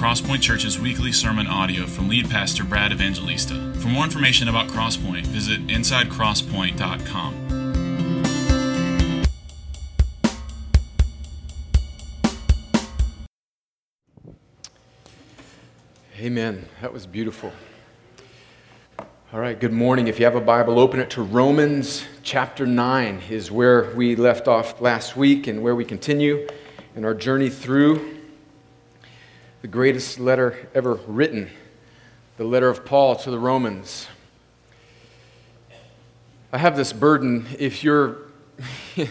Crosspoint Church's weekly sermon audio from lead pastor Brad Evangelista. For more information about Crosspoint, visit insidecrosspoint.com. Amen. That was beautiful. All right, good morning. If you have a Bible, open it to Romans chapter 9, is where we left off last week and where we continue in our journey through the greatest letter ever written, the letter of Paul to the Romans. I have this burden. If you're, if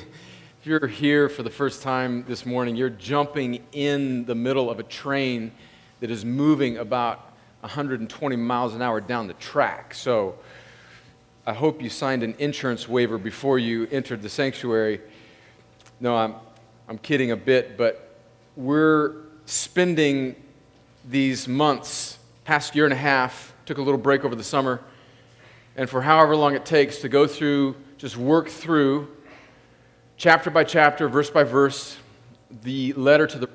you're here for the first time this morning, you're jumping in the middle of a train that is moving about 120 miles an hour down the track. So I hope you signed an insurance waiver before you entered the sanctuary. No, I'm, I'm kidding a bit, but we're spending these months, past year and a half, took a little break over the summer, and for however long it takes to go through, just work through, chapter by chapter, verse by verse, the letter to the.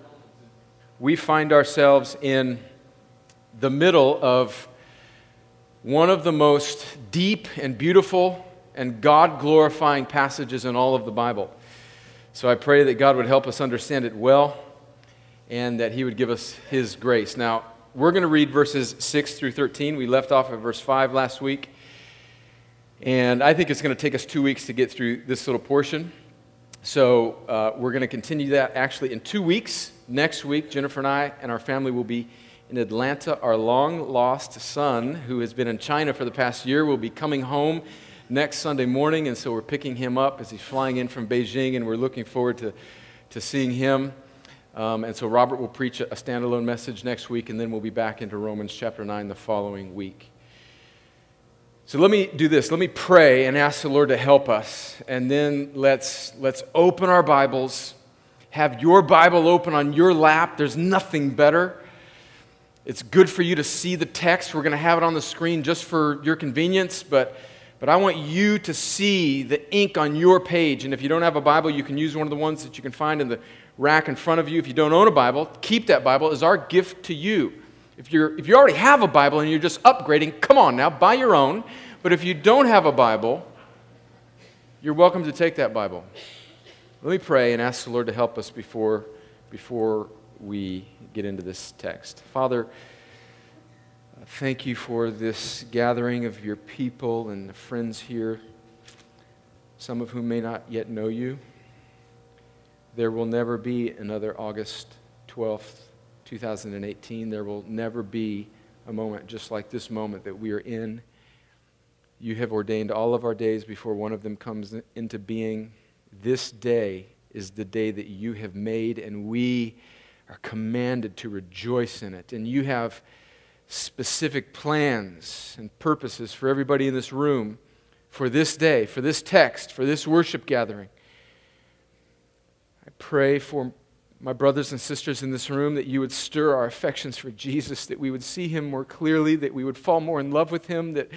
We find ourselves in the middle of one of the most deep and beautiful and God glorifying passages in all of the Bible. So I pray that God would help us understand it well and that He would give us His grace. Now, we're going to read verses 6 through 13. We left off at verse 5 last week. And I think it's going to take us two weeks to get through this little portion. So uh, we're going to continue that actually in two weeks. Next week, Jennifer and I and our family will be in Atlanta. Our long lost son, who has been in China for the past year, will be coming home next Sunday morning. And so we're picking him up as he's flying in from Beijing, and we're looking forward to, to seeing him. Um, and so Robert will preach a standalone message next week, and then we'll be back into Romans chapter 9 the following week. So let me do this. Let me pray and ask the Lord to help us. And then let's, let's open our Bibles. Have your Bible open on your lap. There's nothing better. It's good for you to see the text. We're going to have it on the screen just for your convenience, but, but I want you to see the ink on your page. And if you don't have a Bible, you can use one of the ones that you can find in the rack in front of you. If you don't own a Bible, keep that Bible as our gift to you. If, you're, if you already have a Bible and you're just upgrading, come on now, buy your own. But if you don't have a Bible, you're welcome to take that Bible. Let me pray and ask the Lord to help us before, before we get into this text. Father, thank you for this gathering of your people and the friends here, some of whom may not yet know you. There will never be another August 12th, 2018. There will never be a moment just like this moment that we are in. You have ordained all of our days before one of them comes into being. This day is the day that you have made, and we are commanded to rejoice in it. And you have specific plans and purposes for everybody in this room for this day, for this text, for this worship gathering. Pray for my brothers and sisters in this room that you would stir our affections for Jesus, that we would see him more clearly, that we would fall more in love with him, that,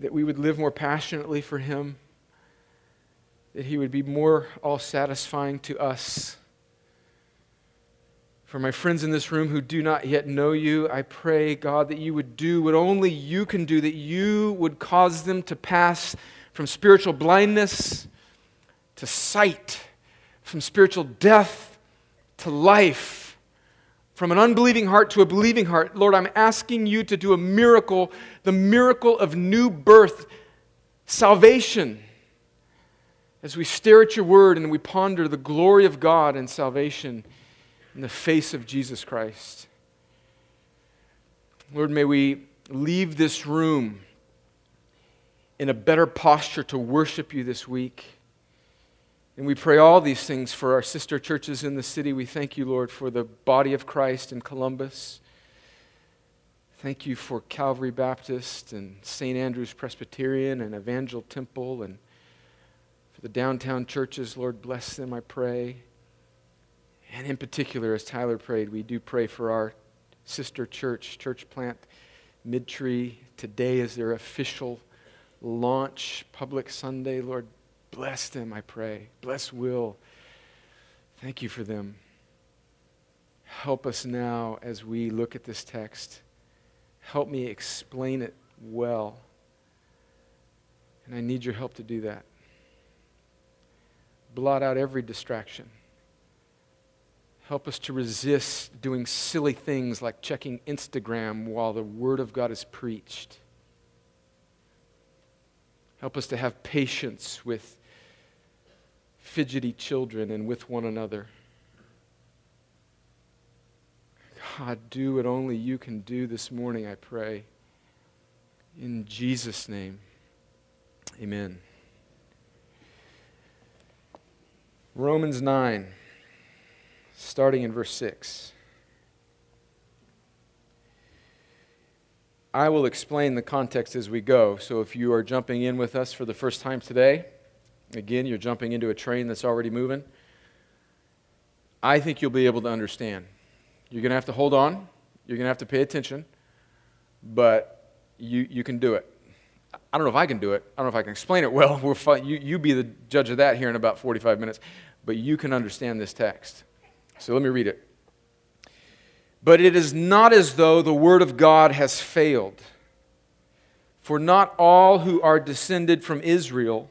that we would live more passionately for him, that he would be more all satisfying to us. For my friends in this room who do not yet know you, I pray, God, that you would do what only you can do, that you would cause them to pass from spiritual blindness to sight, from spiritual death to life, from an unbelieving heart to a believing heart. Lord, I'm asking you to do a miracle, the miracle of new birth, salvation, as we stare at your word and we ponder the glory of God and salvation in the face of Jesus Christ. Lord, may we leave this room in a better posture to worship you this week. And we pray all these things for our sister churches in the city. We thank you, Lord, for the body of Christ in Columbus. Thank you for Calvary Baptist and St. Andrew's Presbyterian and Evangel Temple and for the downtown churches. Lord, bless them, I pray. And in particular, as Tyler prayed, we do pray for our sister church, Church Plant Midtree. Today is their official launch, public Sunday. Lord, Bless them, I pray. Bless Will. Thank you for them. Help us now as we look at this text. Help me explain it well. And I need your help to do that. Blot out every distraction. Help us to resist doing silly things like checking Instagram while the Word of God is preached. Help us to have patience with fidgety children and with one another. God, do what only you can do this morning, I pray. In Jesus' name, amen. Romans 9, starting in verse 6. I will explain the context as we go. So if you are jumping in with us for the first time today, again, you're jumping into a train that's already moving, I think you'll be able to understand. You're going to have to hold on, you're going to have to pay attention, but you, you can do it. I don't know if I can do it. I don't know if I can explain it well. Fine. You, you be the judge of that here in about 45 minutes. But you can understand this text. So let me read it. But it is not as though the word of God has failed. For not all who are descended from Israel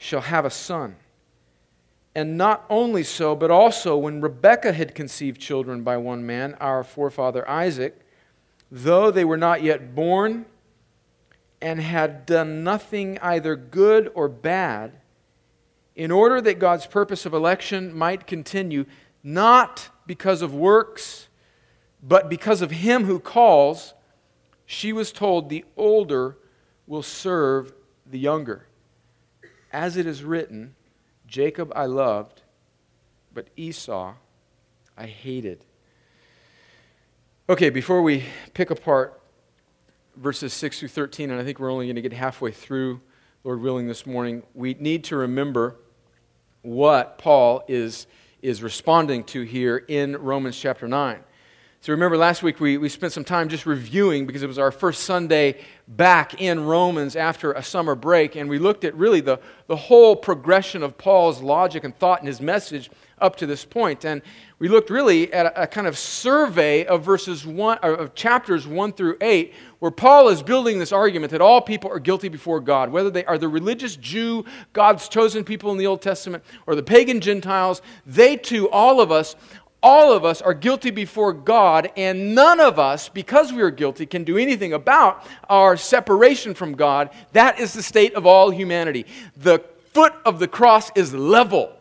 shall have a son. And not only so, but also when Rebekah had conceived children by one man, our forefather Isaac, though they were not yet born and had done nothing either good or bad, in order that God's purpose of election might continue, not because of works, but because of him who calls, she was told, The older will serve the younger. As it is written, Jacob I loved, but Esau I hated. Okay, before we pick apart verses 6 through 13, and I think we're only going to get halfway through, Lord willing, this morning, we need to remember what Paul is, is responding to here in Romans chapter 9. So remember last week we, we spent some time just reviewing because it was our first Sunday back in Romans after a summer break, and we looked at really the, the whole progression of Paul's logic and thought and his message up to this point. And we looked really at a, a kind of survey of verses one of chapters one through eight, where Paul is building this argument that all people are guilty before God, whether they are the religious Jew, God's chosen people in the Old Testament, or the pagan Gentiles, they too, all of us, all of us are guilty before God, and none of us, because we are guilty, can do anything about our separation from God. That is the state of all humanity. The foot of the cross is level.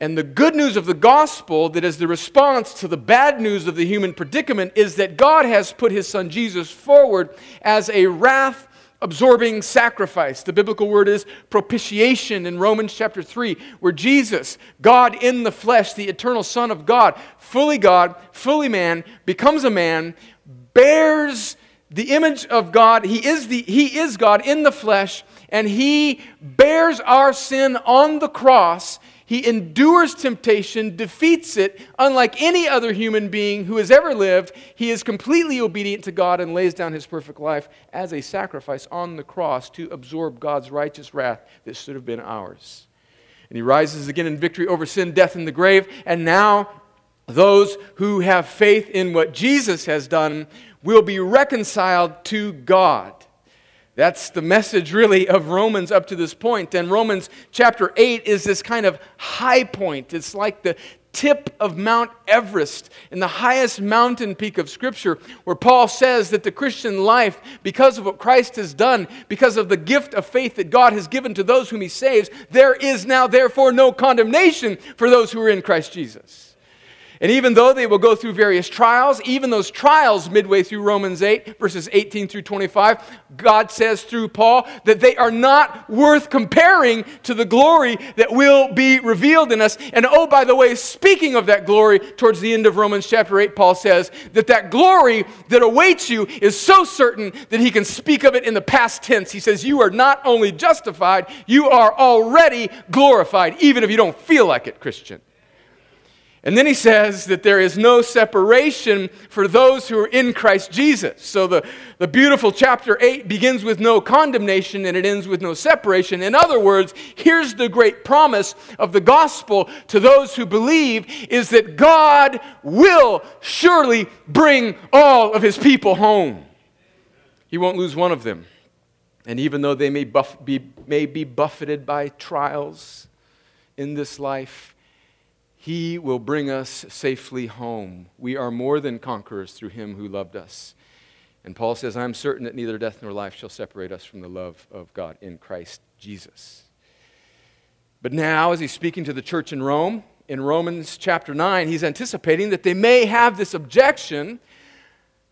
And the good news of the gospel, that is the response to the bad news of the human predicament, is that God has put his son Jesus forward as a wrath absorbing sacrifice. The biblical word is propitiation in Romans chapter 3, where Jesus, God in the flesh, the eternal Son of God, fully God, fully man, becomes a man, bears the image of God. He is, the, he is God in the flesh, and he bears our sin on the cross he endures temptation, defeats it, unlike any other human being who has ever lived. He is completely obedient to God and lays down his perfect life as a sacrifice on the cross to absorb God's righteous wrath that should have been ours. And he rises again in victory over sin, death, and the grave. And now, those who have faith in what Jesus has done will be reconciled to God. That's the message, really, of Romans up to this point. And Romans chapter 8 is this kind of high point. It's like the tip of Mount Everest in the highest mountain peak of Scripture, where Paul says that the Christian life, because of what Christ has done, because of the gift of faith that God has given to those whom he saves, there is now, therefore, no condemnation for those who are in Christ Jesus. And even though they will go through various trials, even those trials midway through Romans 8, verses 18 through 25, God says through Paul that they are not worth comparing to the glory that will be revealed in us. And oh, by the way, speaking of that glory, towards the end of Romans chapter 8, Paul says that that glory that awaits you is so certain that he can speak of it in the past tense. He says, You are not only justified, you are already glorified, even if you don't feel like it, Christian. And then he says that there is no separation for those who are in Christ Jesus. So the, the beautiful chapter 8 begins with no condemnation and it ends with no separation. In other words, here's the great promise of the gospel to those who believe is that God will surely bring all of his people home. He won't lose one of them. And even though they may, buff, be, may be buffeted by trials in this life, he will bring us safely home. We are more than conquerors through him who loved us. And Paul says, I'm certain that neither death nor life shall separate us from the love of God in Christ Jesus. But now, as he's speaking to the church in Rome, in Romans chapter 9, he's anticipating that they may have this objection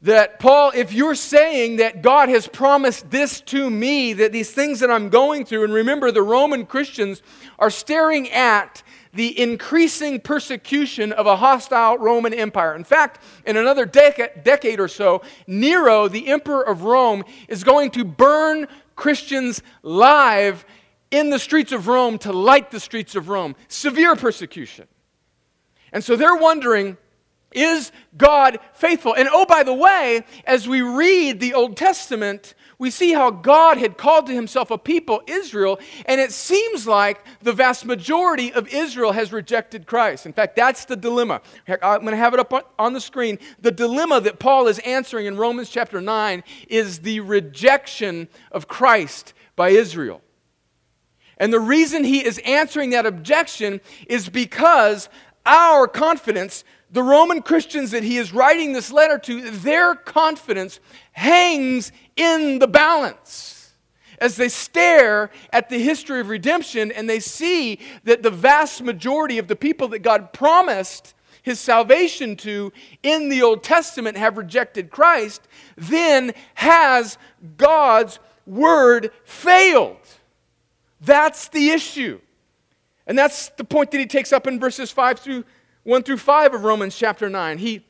that, Paul, if you're saying that God has promised this to me, that these things that I'm going through, and remember, the Roman Christians are staring at the increasing persecution of a hostile Roman Empire. In fact, in another deca- decade or so, Nero, the emperor of Rome, is going to burn Christians live in the streets of Rome to light the streets of Rome. Severe persecution. And so they're wondering is God faithful? And oh, by the way, as we read the Old Testament, we see how God had called to himself a people, Israel, and it seems like the vast majority of Israel has rejected Christ. In fact, that's the dilemma. I'm going to have it up on the screen. The dilemma that Paul is answering in Romans chapter 9 is the rejection of Christ by Israel. And the reason he is answering that objection is because our confidence the Roman Christians that he is writing this letter to, their confidence hangs in the balance as they stare at the history of redemption and they see that the vast majority of the people that God promised his salvation to in the Old Testament have rejected Christ, then has God's word failed? That's the issue. And that's the point that he takes up in verses 5 through 1 through 5 of Romans chapter 9. He,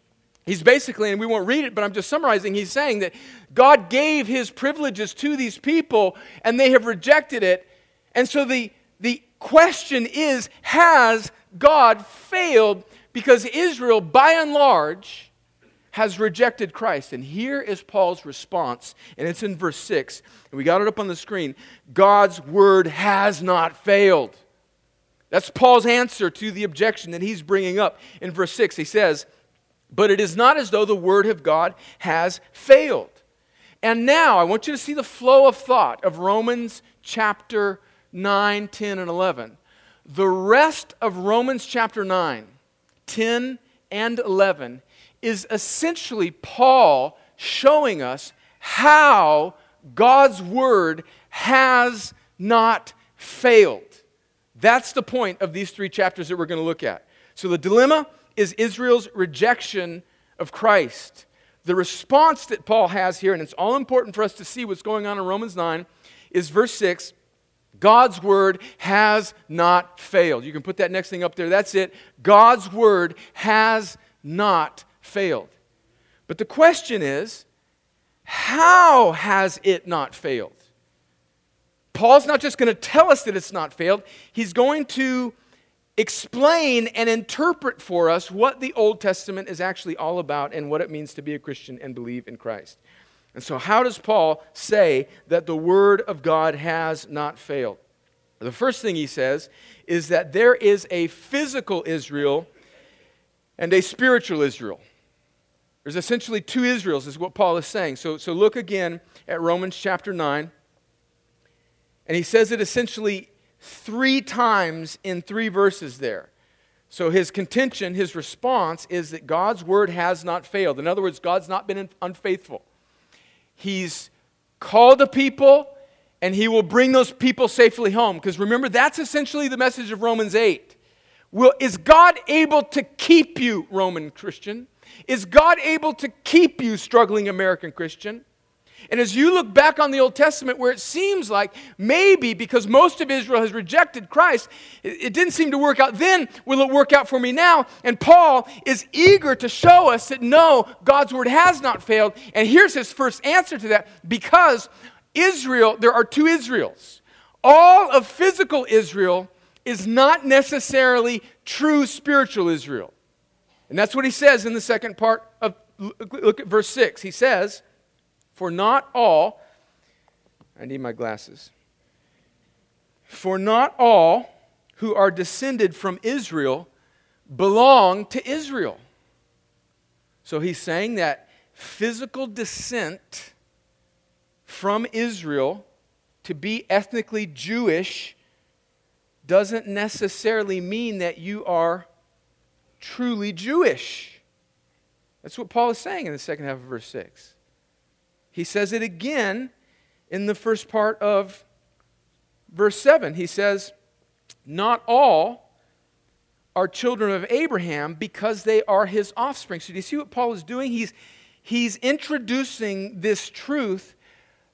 he's basically, and we won't read it, but I'm just summarizing, he's saying that God gave his privileges to these people and they have rejected it. And so the, the question is has God failed because Israel, by and large, has rejected Christ. And here is Paul's response, and it's in verse 6. And we got it up on the screen. God's word has not failed. That's Paul's answer to the objection that he's bringing up in verse 6. He says, But it is not as though the word of God has failed. And now I want you to see the flow of thought of Romans chapter 9, 10, and 11. The rest of Romans chapter 9, 10, and 11 is essentially Paul showing us how God's word has not failed. That's the point of these three chapters that we're going to look at. So the dilemma is Israel's rejection of Christ. The response that Paul has here, and it's all important for us to see what's going on in Romans 9, is verse 6 God's word has not failed. You can put that next thing up there. That's it. God's word has not failed. But the question is, how has it not failed? Paul's not just going to tell us that it's not failed, he's going to explain and interpret for us what the Old Testament is actually all about and what it means to be a Christian and believe in Christ. And so, how does Paul say that the Word of God has not failed? The first thing he says is that there is a physical Israel and a spiritual Israel. There's essentially two Israels, is what Paul is saying. So, so look again at Romans chapter 9. And he says it essentially three times in three verses there. So his contention, his response is that God's word has not failed. In other words, God's not been unfaithful. He's called a people and he will bring those people safely home. Because remember, that's essentially the message of Romans 8 will, is God able to keep you, Roman Christian? Is God able to keep you, struggling American Christian? And as you look back on the Old Testament, where it seems like maybe because most of Israel has rejected Christ, it, didn't seem to work out then, will it work out for me now? And Paul is eager to show us that no, God's word has not failed. And here's his first answer to that because Israel, there are two Israels. All of physical Israel is not necessarily true spiritual Israel. And that's what he says in the second part of, look at verse 6. He says, For not all, I need my glasses. For not all who are descended from Israel belong to Israel. So he's saying that physical descent from Israel to be ethnically Jewish doesn't necessarily mean that you are truly Jewish. That's what Paul is saying in the second half of verse 6. He says it again in the first part of verse 7. He says, Not all are children of Abraham because they are his offspring. So, do you see what Paul is doing? He's, he's introducing this truth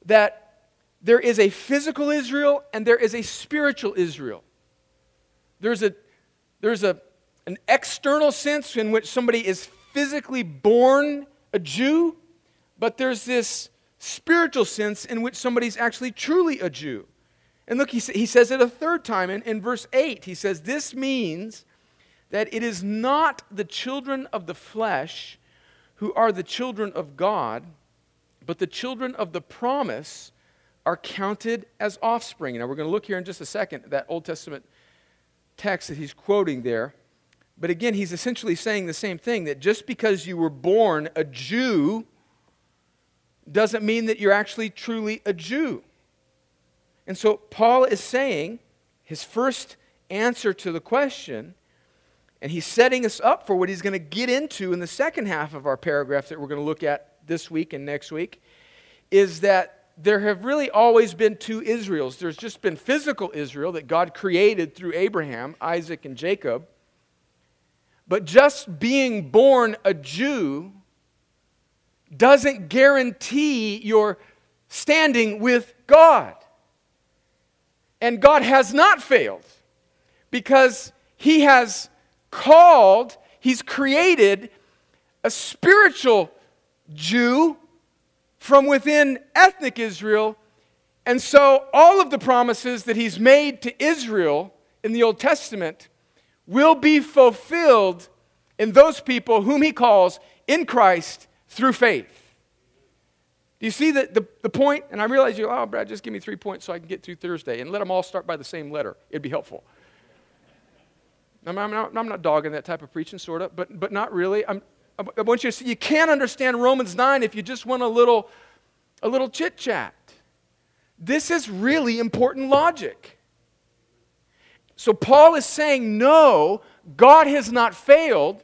that there is a physical Israel and there is a spiritual Israel. There's, a, there's a, an external sense in which somebody is physically born a Jew, but there's this spiritual sense in which somebody's actually truly a Jew. And look, he, he says it a third time in, in verse 8. He says, This means that it is not the children of the flesh who are the children of God, but the children of the promise are counted as offspring. Now, we're going to look here in just a second at that Old Testament text that he's quoting there. But again, he's essentially saying the same thing that just because you were born a Jew doesn't mean that you're actually truly a Jew. And so Paul is saying his first answer to the question, and he's setting us up for what he's going to get into in the second half of our paragraph that we're going to look at this week and next week, is that there have really always been two Israels. There's just been physical Israel that God created through Abraham, Isaac, and Jacob. But just being born a Jew doesn't guarantee your standing with God. And God has not failed because He has called, He's created a spiritual Jew from within ethnic Israel. And so, all of the promises that he's made to Israel in the Old Testament will be fulfilled in those people whom he calls in Christ through faith. Do you see the, the, the point? And I realize you, oh, Brad, just give me three points so I can get through Thursday and let them all start by the same letter. It'd be helpful. I'm, I'm, not, I'm not dogging that type of preaching, sort of, but, but not really. I'm, I want you to see you can't understand Romans 9 if you just want a little, a little chit chat. This is really important logic. So Paul is saying, no, God has not failed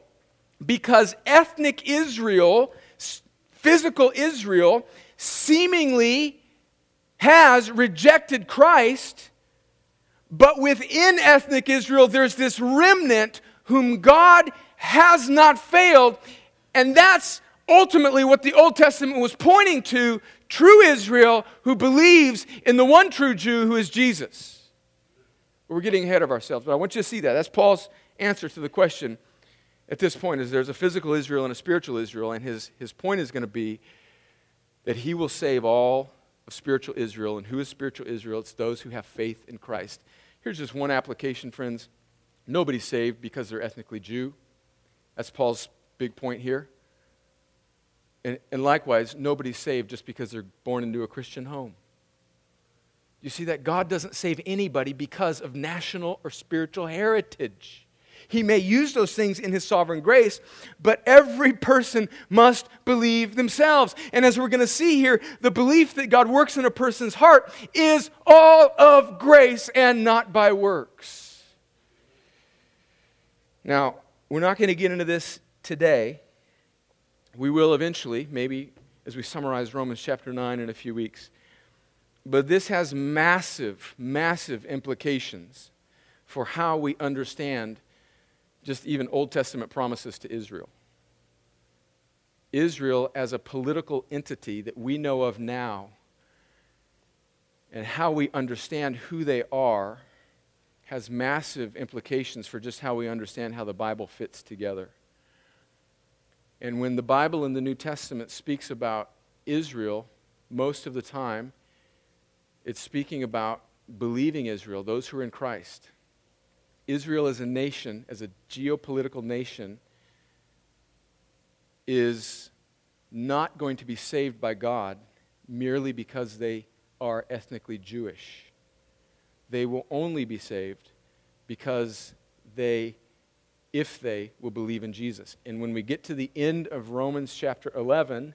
because ethnic Israel, physical Israel, seemingly has rejected Christ, but within ethnic Israel, there's this remnant whom God has not failed, and that's ultimately what the Old Testament was pointing to true Israel who believes in the one true Jew who is Jesus. We're getting ahead of ourselves, but I want you to see that. That's Paul's answer to the question at this point is there's a physical Israel and a spiritual Israel, and his, his point is going to be that he will save all of spiritual Israel. And who is spiritual Israel? It's those who have faith in Christ. Here's just one application, friends. Nobody's saved because they're ethnically Jew. That's Paul's big point here. And, and likewise, nobody's saved just because they're born into a Christian home. You see that God doesn't save anybody because of national or spiritual heritage. He may use those things in His sovereign grace, but every person must believe themselves. And as we're going to see here, the belief that God works in a person's heart is all of grace and not by works. Now, we're not going to get into this today. We will eventually, maybe as we summarize Romans chapter 9 in a few weeks. But this has massive, massive implications for how we understand just even Old Testament promises to Israel. Israel as a political entity that we know of now and how we understand who they are has massive implications for just how we understand how the Bible fits together. And when the Bible in the New Testament speaks about Israel, most of the time, it's speaking about believing Israel, those who are in Christ. Israel as a nation, as a geopolitical nation, is not going to be saved by God merely because they are ethnically Jewish. They will only be saved because they, if they will believe in Jesus. And when we get to the end of Romans chapter 11,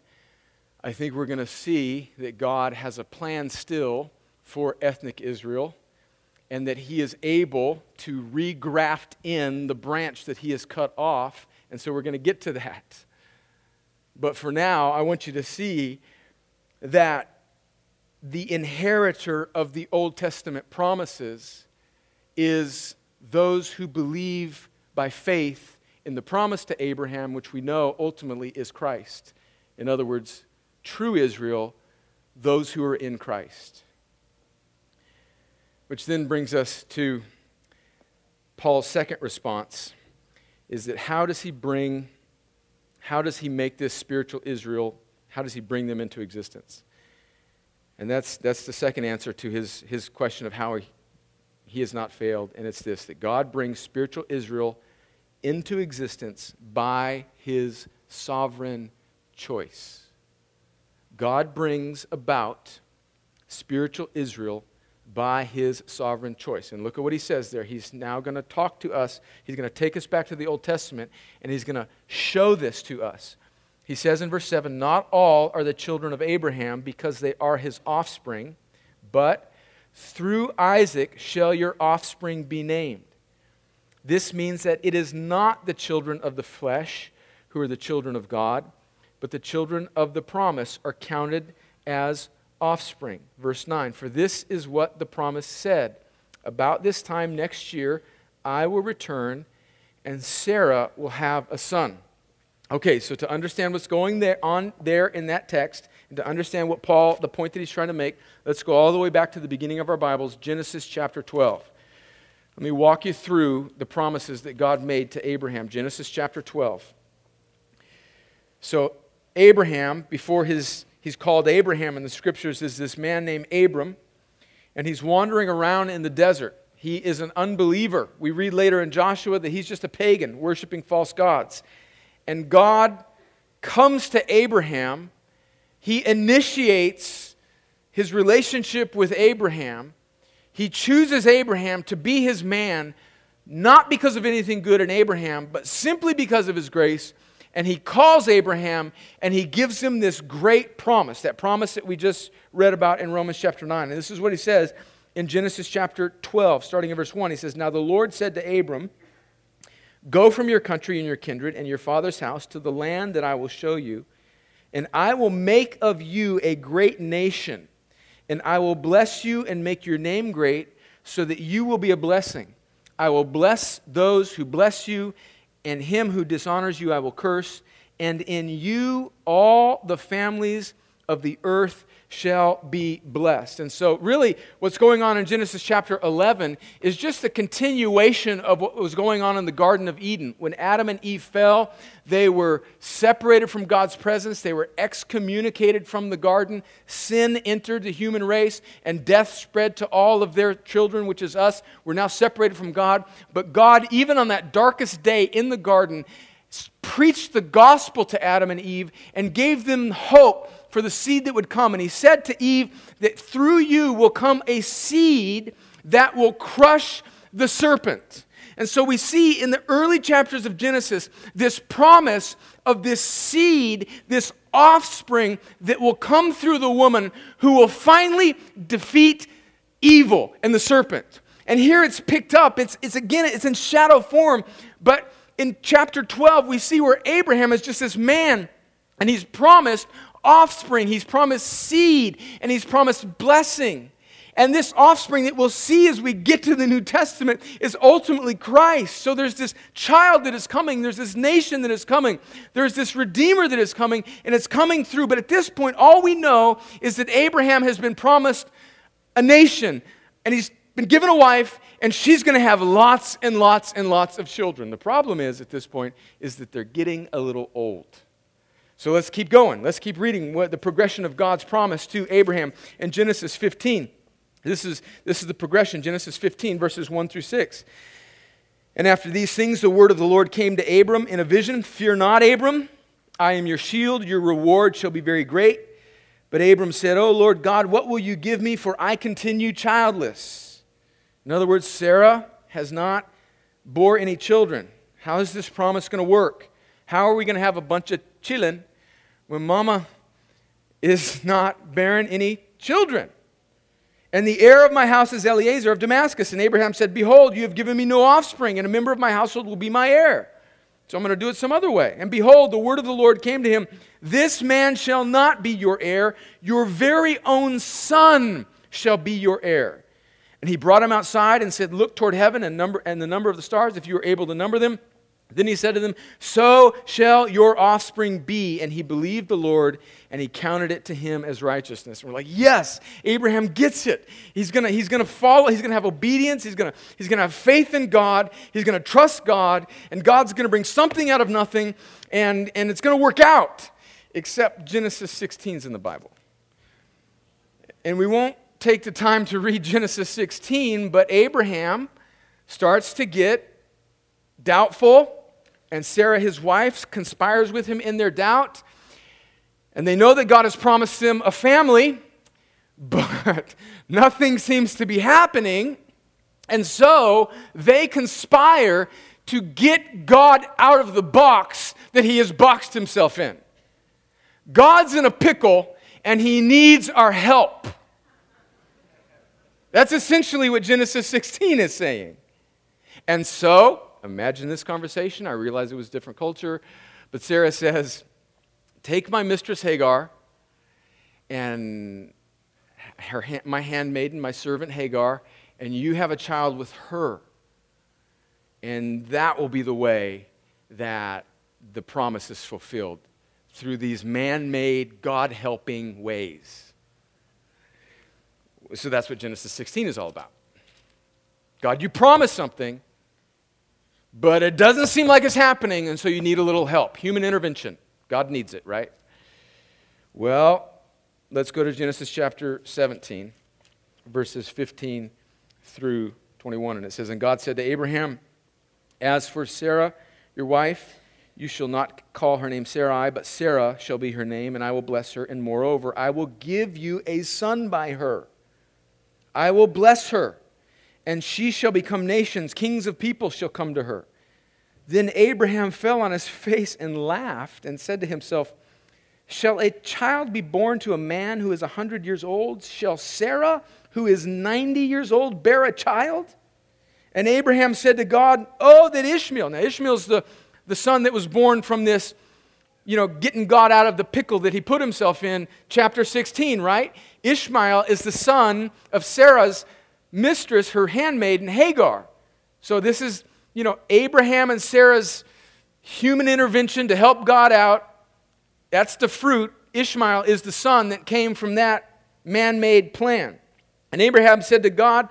I think we're going to see that God has a plan still for ethnic Israel and that he is able to regraft in the branch that he has cut off. And so we're going to get to that. But for now, I want you to see that the inheritor of the Old Testament promises is those who believe by faith in the promise to Abraham, which we know ultimately is Christ. In other words, true Israel, those who are in Christ. Which then brings us to Paul's second response is that how does he bring, how does he make this spiritual Israel, how does he bring them into existence? And that's, that's the second answer to his, his question of how he, he has not failed. And it's this that God brings spiritual Israel into existence by his sovereign choice. God brings about spiritual Israel by his sovereign choice. And look at what he says there. He's now going to talk to us. He's going to take us back to the Old Testament, and he's going to show this to us. He says in verse 7 Not all are the children of Abraham because they are his offspring, but through Isaac shall your offspring be named. This means that it is not the children of the flesh who are the children of God, but the children of the promise are counted as offspring. Verse 9 For this is what the promise said About this time next year, I will return, and Sarah will have a son. Okay, so to understand what's going there on there in that text, and to understand what Paul, the point that he's trying to make, let's go all the way back to the beginning of our Bibles, Genesis chapter 12. Let me walk you through the promises that God made to Abraham. Genesis chapter 12. So, Abraham, before his, he's called Abraham in the scriptures, is this man named Abram, and he's wandering around in the desert. He is an unbeliever. We read later in Joshua that he's just a pagan, worshiping false gods and God comes to Abraham, he initiates his relationship with Abraham. He chooses Abraham to be his man, not because of anything good in Abraham, but simply because of his grace. And he calls Abraham and he gives him this great promise, that promise that we just read about in Romans chapter 9. And this is what he says in Genesis chapter 12, starting in verse 1. He says, Now the Lord said to Abram, Go from your country and your kindred and your father's house to the land that I will show you, and I will make of you a great nation, and I will bless you and make your name great, so that you will be a blessing. I will bless those who bless you, and him who dishonors you I will curse, and in you all the families of the earth shall be blessed. And so, really, what's going on in Genesis chapter 11 is just a continuation of what was going on in the Garden of Eden. When Adam and Eve fell, they were separated from God's presence, they were excommunicated from the garden. Sin entered the human race, and death spread to all of their children, which is us. We're now separated from God. But God, even on that darkest day in the garden, preached the gospel to Adam and Eve and gave them hope for the seed that would come. And he said to Eve that through you will come a seed that will crush the serpent. And so we see in the early chapters of Genesis this promise of this seed, this offspring that will come through the woman who will finally defeat evil and the serpent. And here it's picked up. It's, it's again, it's in shadow form. But in chapter 12, we see where Abraham is just this man and he's promised offspring, he's promised seed, and he's promised blessing. And this offspring that we'll see as we get to the New Testament is ultimately Christ. So there's this child that is coming, there's this nation that is coming, there's this Redeemer that is coming, and it's coming through. But at this point, all we know is that Abraham has been promised a nation, and he's been given a wife, and she's going to have lots and lots and lots of children. The problem is, at this point, is that they're getting a little old. So let's keep going. Let's keep reading what the progression of God's promise to Abraham in Genesis 15. This is, this is the progression, Genesis 15, verses 1 through 6. And after these things, the word of the Lord came to Abram in a vision Fear not, Abram, I am your shield, your reward shall be very great. But Abram said, Oh Lord God, what will you give me, for I continue childless? In other words, Sarah has not bore any children. How is this promise going to work? How are we going to have a bunch of children when mama is not bearing any children? And the heir of my house is Eliezer of Damascus. And Abraham said, Behold, you have given me no offspring, and a member of my household will be my heir. So I'm going to do it some other way. And behold, the word of the Lord came to him This man shall not be your heir, your very own son shall be your heir. And he brought him outside and said, Look toward heaven and, number, and the number of the stars, if you are able to number them. Then he said to them, So shall your offspring be. And he believed the Lord, and he counted it to him as righteousness. And we're like, Yes, Abraham gets it. He's going to he's gonna follow, he's going to have obedience, he's going to he's gonna have faith in God, he's going to trust God, and God's going to bring something out of nothing, and, and it's going to work out. Except Genesis 16 is in the Bible. And we won't take the time to read Genesis 16, but Abraham starts to get doubtful and Sarah, his wife, conspires with him in their doubt. And they know that God has promised them a family, but nothing seems to be happening. And so they conspire to get God out of the box that he has boxed himself in. God's in a pickle and he needs our help. That's essentially what Genesis 16 is saying. And so imagine this conversation. I realize it was a different culture. But Sarah says, Take my mistress Hagar and her, my handmaiden, my servant Hagar, and you have a child with her. And that will be the way that the promise is fulfilled through these man made, God helping ways. So that's what Genesis 16 is all about. God, you promised something, but it doesn't seem like it's happening, and so you need a little help. Human intervention. God needs it, right? Well, let's go to Genesis chapter 17, verses 15 through 21. And it says, And God said to Abraham, As for Sarah, your wife, you shall not call her name Sarai, but Sarah shall be her name, and I will bless her. And moreover, I will give you a son by her. I will bless her and she shall become nations. Kings of people shall come to her. Then Abraham fell on his face and laughed and said to himself, Shall a child be born to a man who is a hundred years old? Shall Sarah, who is ninety years old, bear a child? And Abraham said to God, Oh, that Ishmael. Now, Ishmael's the, the son that was born from this, you know, getting God out of the pickle that he put himself in, chapter 16, right? Ishmael is the son of Sarah's mistress, her handmaiden, Hagar. So this is, you know, Abraham and Sarah's human intervention to help God out. That's the fruit. Ishmael is the son that came from that man made plan. And Abraham said to God,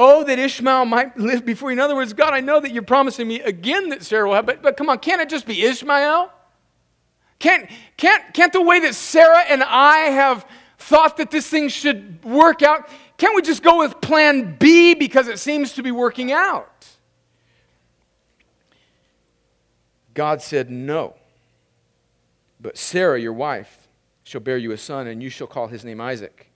Oh, that Ishmael might live before you. In other words, God, I know that you're promising me again that Sarah will have, but, but come on, can't it just be Ishmael? Can't, can't, can't the way that Sarah and I have thought that this thing should work out, can't we just go with plan B because it seems to be working out? God said, No. But Sarah, your wife, shall bear you a son, and you shall call his name Isaac.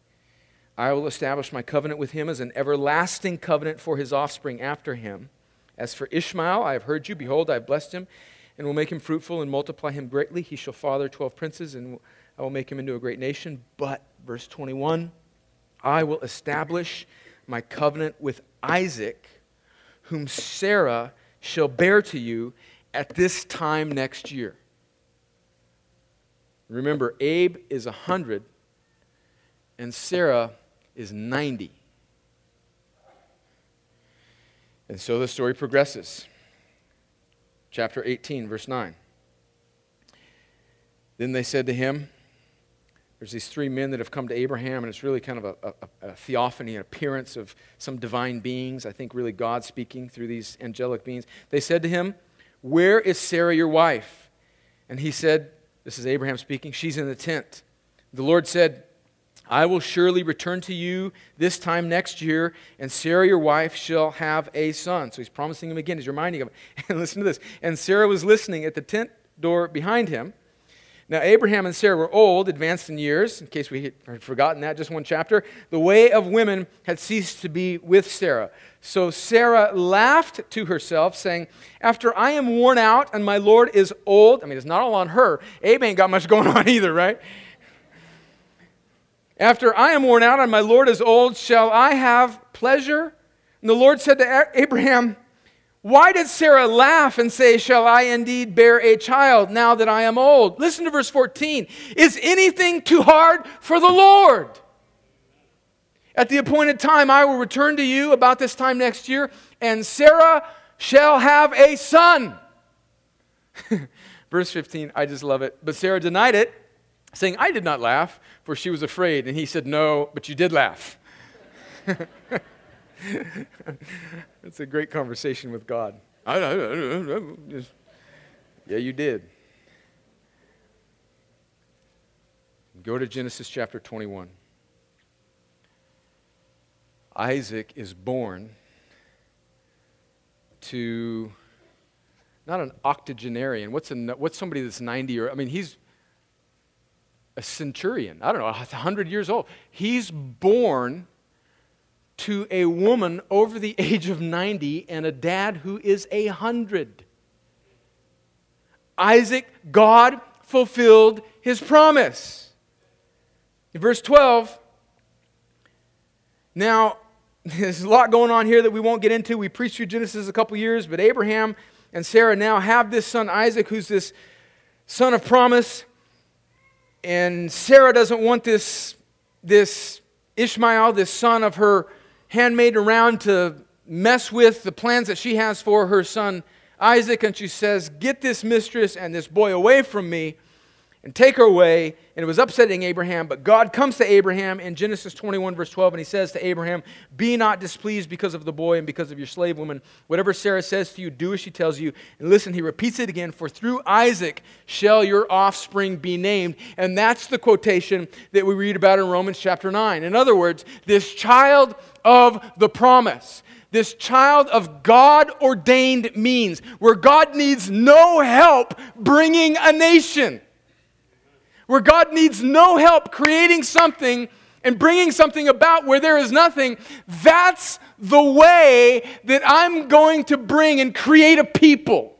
I will establish my covenant with him as an everlasting covenant for his offspring after him. As for Ishmael, I have heard you. Behold, I have blessed him, and will make him fruitful and multiply him greatly. He shall father twelve princes, and I will make him into a great nation. But, verse 21, I will establish my covenant with Isaac, whom Sarah shall bear to you at this time next year. Remember, Abe is 100 and Sarah is 90. And so the story progresses. Chapter 18, verse 9. Then they said to him, there's these three men that have come to Abraham, and it's really kind of a, a, a, theophany, an appearance of some divine beings. I think really God speaking through these angelic beings. They said to him, Where is Sarah, your wife? And he said, This is Abraham speaking, she's in the tent. The Lord said, I will surely return to you this time next year, and Sarah, your wife, shall have a son. So he's promising him again. He's reminding him. And listen to this. And Sarah was listening at the tent door behind him. Now, Abraham and Sarah were old, advanced in years, in case we had forgotten that, just one chapter. The way of women had ceased to be with Sarah. So Sarah laughed to herself, saying, After I am worn out and my Lord is old, I mean, it's not all on her. Abe ain't got much going on either, right? After I am worn out and my Lord is old, shall I have pleasure? And the Lord said to Abraham, Why did Sarah laugh and say, Shall I indeed bear a child now that I am old? Listen to verse 14. Is anything too hard for the Lord? At the appointed time, I will return to you about this time next year, and Sarah shall have a son. Verse 15, I just love it. But Sarah denied it, saying, I did not laugh, for she was afraid. And he said, No, but you did laugh. It's a great conversation with God. yeah, you did. Go to Genesis chapter 21. Isaac is born to not an octogenarian. What's, a, what's somebody that's 90 or, I mean, he's a centurion, I don't know, 100 years old. He's born to a woman over the age of 90 and a dad who is a 100. Isaac, God fulfilled his promise. In verse 12, now, there's a lot going on here that we won't get into. We preached through Genesis a couple years, but Abraham and Sarah now have this son Isaac, who's this son of promise. And Sarah doesn't want this, this Ishmael, this son of her handmaid, around to mess with the plans that she has for her son Isaac. And she says, Get this mistress and this boy away from me and take her away. And it was upsetting Abraham. But God comes to Abraham in Genesis 21, verse 12, and he says to Abraham, Be not displeased because of the boy and because of your slave woman. Whatever Sarah says to you, do as she tells you. And listen, he repeats it again For through Isaac shall your offspring be named. And that's the quotation that we read about in Romans chapter 9. In other words, this child of the promise this child of God ordained means, where God needs no help bringing a nation where God needs no help creating something and bringing something about where there is nothing, that's the way that I'm going to bring and create a people.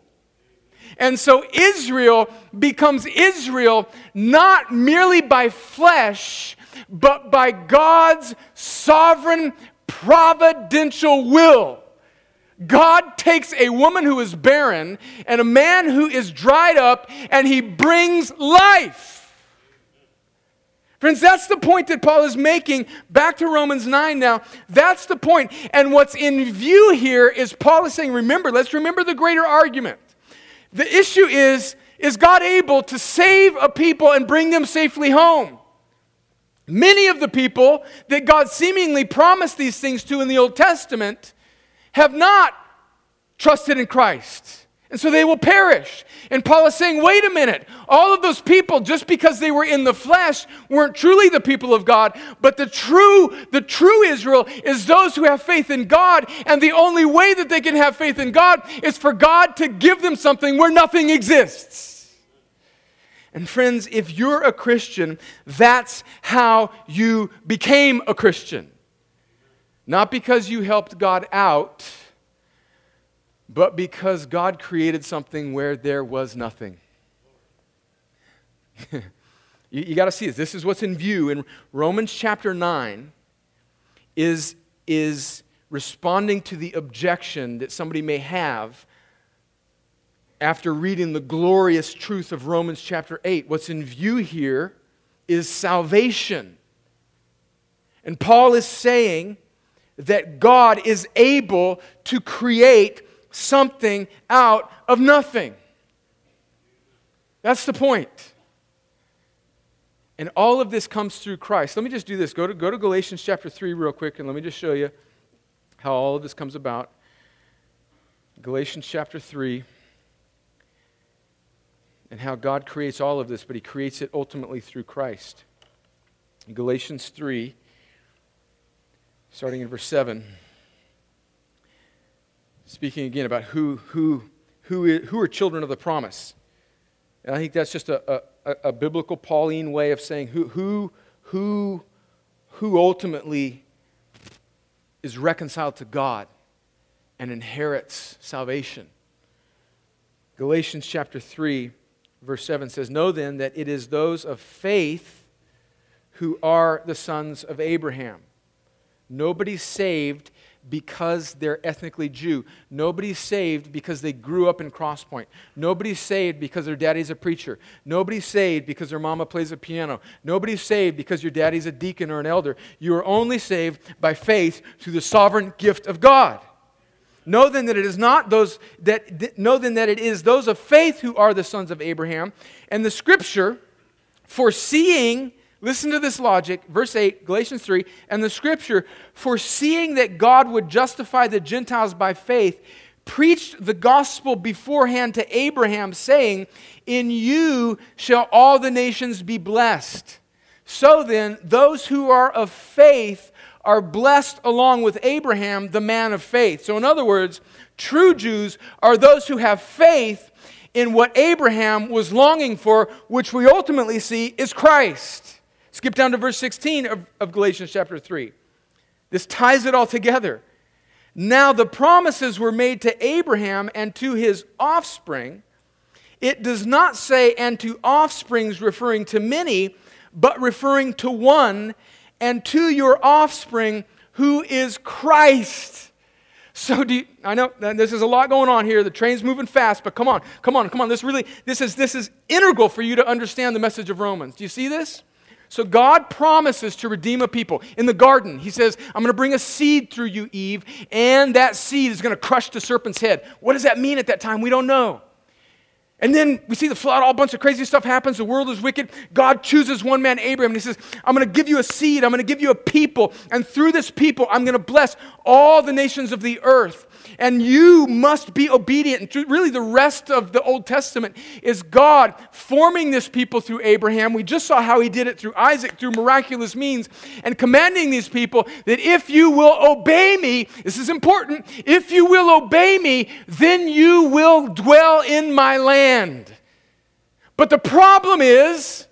And so Israel becomes Israel not merely by flesh, but by God's sovereign providential will. God takes a woman who is barren and a man who is dried up and he brings life. Friends, that's the point that Paul is making. Back to Romans 9 now. That's the point. And what's in view here is Paul is saying, remember, let's remember the greater argument. The issue is, is God able to save a people and bring them safely home? Many of the people that God seemingly promised these things to in the Old Testament have not trusted in Christ. And so they will perish. And Paul is saying, wait a minute. All of those people, just because they were in the flesh, weren't truly the people of God. But the true, the true Israel is those who have faith in God. And the only way that they can have faith in God is for God to give them something where nothing exists. And friends, if you're a Christian, that's how you became a Christian. Not because you helped God out but because God created something where there was nothing. you, you got to see this. This is what's in view in Romans chapter 9 is, is responding to the objection that somebody may have after reading the glorious truth of Romans chapter 8. What's in view here is salvation. And Paul is saying that God is able to create something out of nothing. That's the point. And all of this comes through Christ. Let me just do this. Go to, go to Galatians chapter 3 real quick, and let me just show you how all of this comes about. Galatians chapter 3, and how God creates all of this, but He creates it ultimately through Christ. Galatians 3, starting in verse 7, speaking again about who, who, who, is, who are children of the promise. And I think that's just a, a, a biblical Pauline way of saying who, who, who, who ultimately is reconciled to God and inherits salvation. Galatians chapter 3, verse 7 says, Know then that it is those of faith who are the sons of Abraham. Nobody's saved because they're ethnically Jew. Nobody's saved because they grew up in Crosspoint. Nobody's saved because their daddy's a preacher. Nobody's saved because their mama plays a piano. Nobody's saved because your daddy's a deacon or an elder. You are only saved by faith through the sovereign gift of God. Know then that it is not those that know then that it is those of faith who are the sons of Abraham. And the scripture, foreseeing, listen to this logic, verse 8, Galatians 3, and the scripture, foreseeing that God would justify the Gentiles by faith, preached the gospel beforehand to Abraham, saying, In you shall all the nations be blessed. So then, those who are of faith are blessed along with Abraham, the man of faith. So, in other words, true Jews are those who have faith in what Abraham was longing for, which we ultimately see is Christ. Skip down to verse 16 of, of Galatians chapter 3. This ties it all together. Now, the promises were made to Abraham and to his offspring. It does not say, and to offsprings, referring to many, but referring to one and to your offspring, who is Christ. So do you, I know this is a lot going on here. The train's moving fast, but come on, come on, come on. This really this is this is integral for you to understand the message of Romans. Do you see this? So God promises to redeem a people. In the garden, he says, I'm going to bring a seed through you, Eve, and that seed is going to crush the serpent's head. What does that mean at that time? We don't know. And then we see the flood, all bunch of crazy stuff happens. The world is wicked. God chooses one man, Abraham, and he says, I'm going to give you a seed. I'm going to give you a people. And through this people, I'm going to bless all the nations of the earth and you must be obedient. And really, the rest of the Old Testament is God forming this people through Abraham. We just saw how he did it through Isaac, through miraculous means, and commanding these people that if you will obey me, this is important, if you will obey me, then you will dwell in my land. But the problem is,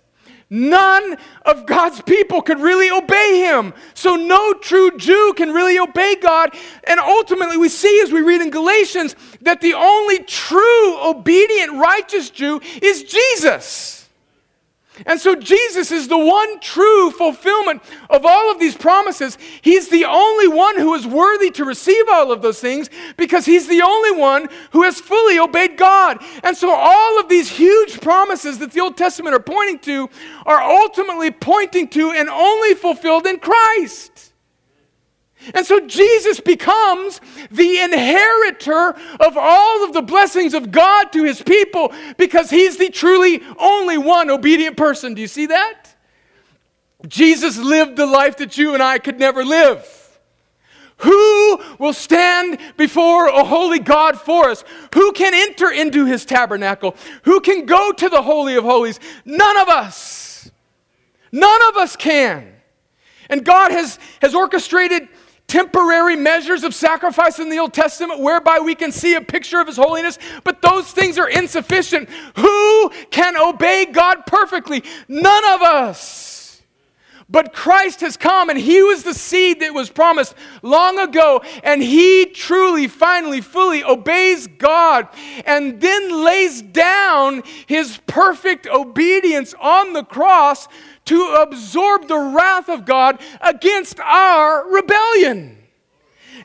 None of God's people could really obey him. So no true Jew can really obey God. And ultimately, we see as we read in Galatians that the only true, obedient, righteous Jew is Jesus. And so Jesus is the one true fulfillment of all of these promises. He's the only one who is worthy to receive all of those things because he's the only one who has fully obeyed God. And so all of these huge promises that the Old Testament are pointing to are ultimately pointing to and only fulfilled in Christ. And so Jesus becomes the inheritor of all of the blessings of God to his people because he's the truly only one obedient person. Do you see that? Jesus lived the life that you and I could never live. Who will stand before a holy God for us? Who can enter into his tabernacle? Who can go to the Holy of Holies? None of us. None of us can. And God has, has orchestrated temporary measures of sacrifice in the Old Testament whereby we can see a picture of His holiness, but those things are insufficient. Who can obey God perfectly? None of us. But Christ has come and He was the seed that was promised long ago, and He truly, finally, fully obeys God and then lays down His perfect obedience on the cross to absorb the wrath of God against our rebellion.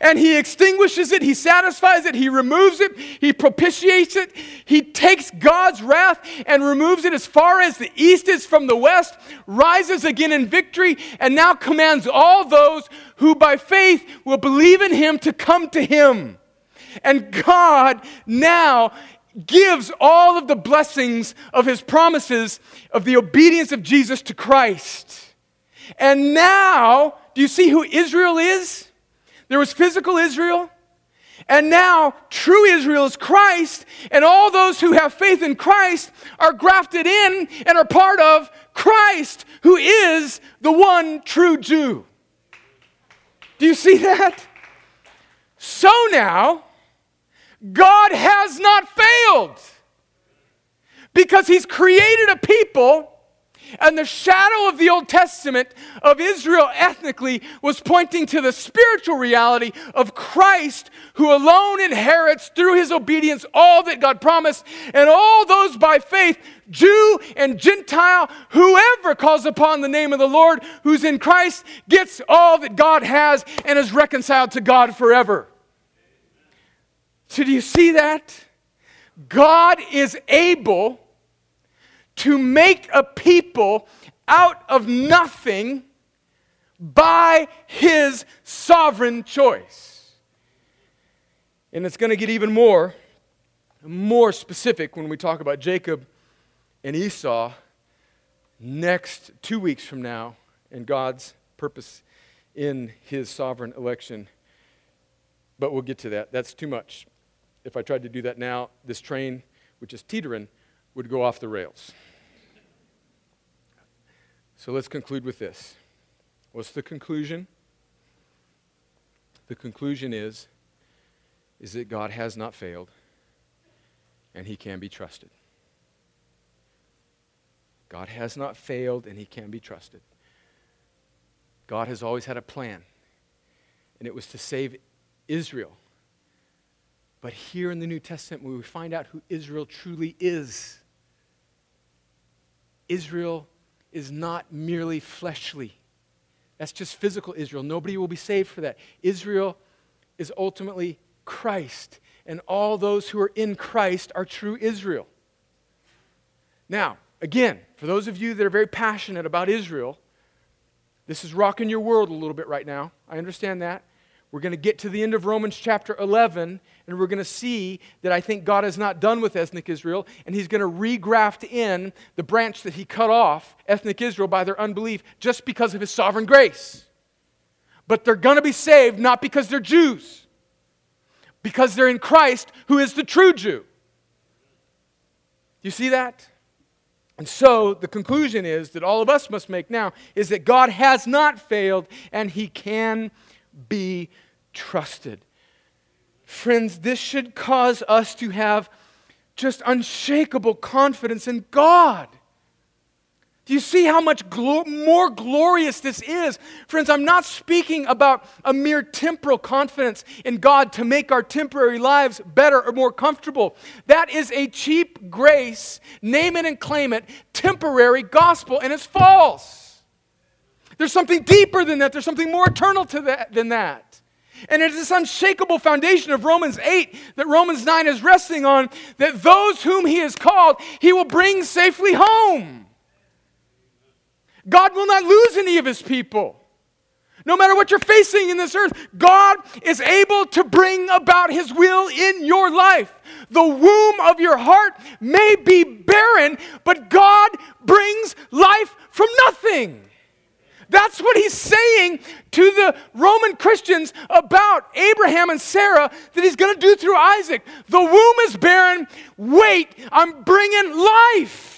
And he extinguishes it, he satisfies it, he removes it, he propitiates it, he takes God's wrath and removes it as far as the east is from the west, rises again in victory, and now commands all those who by faith will believe in him to come to him. And God now gives all of the blessings of his promises of the obedience of Jesus to Christ. And now, do you see who Israel is? There was physical Israel, and now true Israel is Christ, and all those who have faith in Christ are grafted in and are part of Christ, who is the one true Jew. Do you see that? So now, God has not failed because He's created a people and the shadow of the Old Testament of Israel ethnically was pointing to the spiritual reality of Christ, who alone inherits through his obedience all that God promised. And all those by faith, Jew and Gentile, whoever calls upon the name of the Lord who's in Christ, gets all that God has and is reconciled to God forever. So, do you see that? God is able to make a people out of nothing by his sovereign choice. And it's going to get even more more specific when we talk about Jacob and Esau next 2 weeks from now and God's purpose in his sovereign election. But we'll get to that. That's too much. If I tried to do that now, this train, which is teetering, would go off the rails. So let's conclude with this. What's the conclusion? The conclusion is is that God has not failed and he can be trusted. God has not failed and he can be trusted. God has always had a plan, and it was to save Israel. But here in the New Testament, we find out who Israel truly is, Israel is not merely fleshly. That's just physical Israel. Nobody will be saved for that. Israel is ultimately Christ, and all those who are in Christ are true Israel. Now, again, for those of you that are very passionate about Israel, this is rocking your world a little bit right now. I understand that. We're going to get to the end of Romans chapter 11, and we're going to see that I think God is not done with ethnic Israel, and He's going to regraft in the branch that He cut off, ethnic Israel, by their unbelief, just because of His sovereign grace. But they're going to be saved not because they're Jews, because they're in Christ, who is the true Jew. You see that? And so the conclusion is that all of us must make now is that God has not failed and he can be trusted. Friends, this should cause us to have just unshakable confidence in God. Do you see how much glo- more glorious this is? Friends, I'm not speaking about a mere temporal confidence in God to make our temporary lives better or more comfortable. That is a cheap grace, name it and claim it, temporary gospel, and it's false. There's something deeper than that, there's something more eternal to that, than that. And it is this unshakable foundation of Romans 8 that Romans 9 is resting on that those whom he has called, he will bring safely home. God will not lose any of his people. No matter what you're facing in this earth, God is able to bring about his will in your life. The womb of your heart may be barren, but God brings life from nothing. That's what he's saying to the Roman Christians about Abraham and Sarah that he's going to do through Isaac. The womb is barren. Wait, I'm bringing life.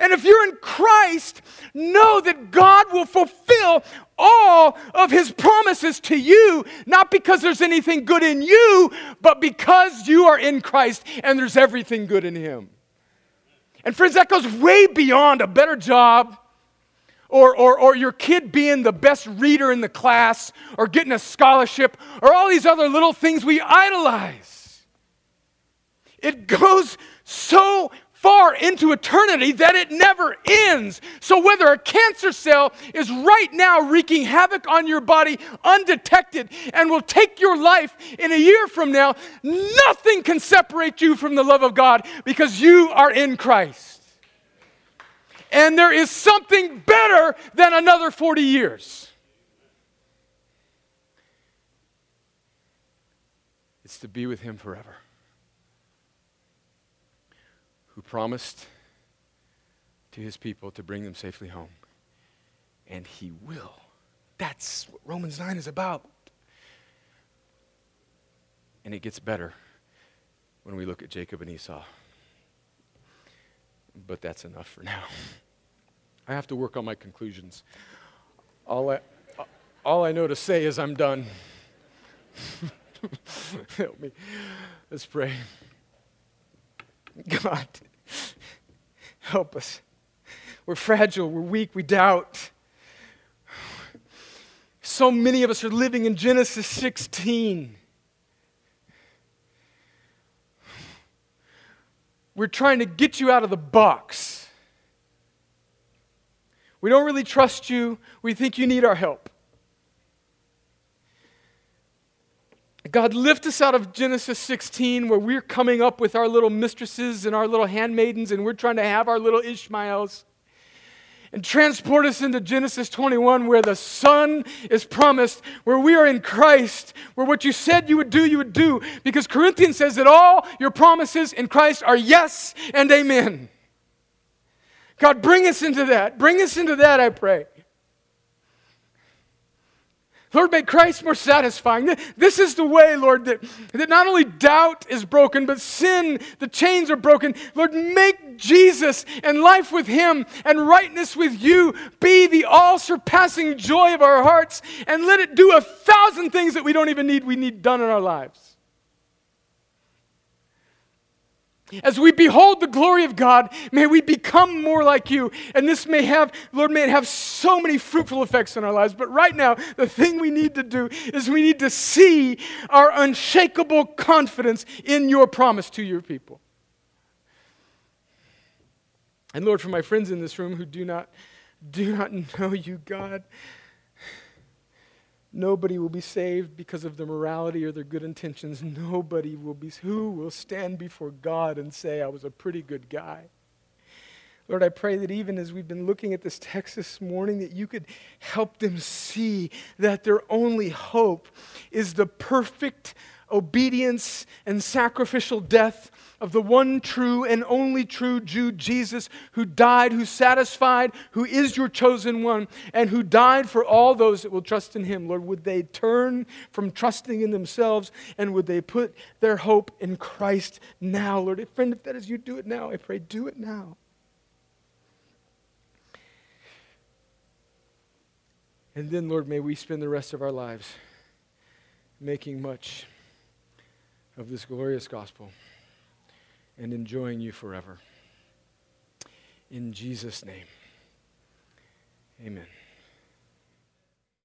And if you're in Christ, know that God will fulfill all of his promises to you, not because there's anything good in you, but because you are in Christ and there's everything good in him. And friends, that goes way beyond a better job or, or, or your kid being the best reader in the class, or getting a scholarship, or all these other little things we idolize. It goes so far into eternity that it never ends. So, whether a cancer cell is right now wreaking havoc on your body undetected and will take your life in a year from now, nothing can separate you from the love of God because you are in Christ. And there is something better than another 40 years. It's to be with Him forever who promised to his people to bring them safely home. And he will. That's what Romans 9 is about. And it gets better when we look at Jacob and Esau. But that's enough for now. I have to work on my conclusions. All I, all I know to say is I'm done. Help me. Let's pray. God, help us. We're fragile, we're weak, we doubt. So many of us are living in Genesis 16. We're trying to get you out of the box. We don't really trust you. We think you need our help. God, lift us out of Genesis 16 where we're coming up with our little mistresses and our little handmaidens and we're trying to have our little Ishmaels. And transport us into Genesis 21 where the Son is promised, where we are in Christ, where what you said you would do, you would do. Because Corinthians says that all your promises in Christ are yes and amen. God, bring us into that. Bring us into that, I pray. Lord, make Christ more satisfying. This is the way, Lord, that, that not only doubt is broken, but sin, the chains are broken. Lord, make Jesus and life with Him and rightness with you be the all surpassing joy of our hearts, and let it do a thousand things that we don't even need, we need done in our lives. As we behold the glory of God, may we become more like you. And this may have, Lord, may it have so many fruitful effects in our lives. But right now, the thing we need to do is we need to see our unshakable confidence in your promise to your people. And Lord, for my friends in this room who do not, do not know you, God, Nobody will be saved because of their morality or their good intentions. Nobody will be. Who will stand before God and say, I was a pretty good guy? Lord, I pray that even as we've been looking at this text this morning, that you could help them see that their only hope is the perfect obedience and sacrificial death of the one true and only true Jew, Jesus, who died, who satisfied, who is your chosen one, and who died for all those that will trust in him. Lord, would they turn from trusting in themselves and would they put their hope in Christ now? Lord, friend, if that is you, do it now. I pray, do it now. And then, Lord, may we spend the rest of our lives making much of this glorious gospel and enjoying you forever. In Jesus' name, amen.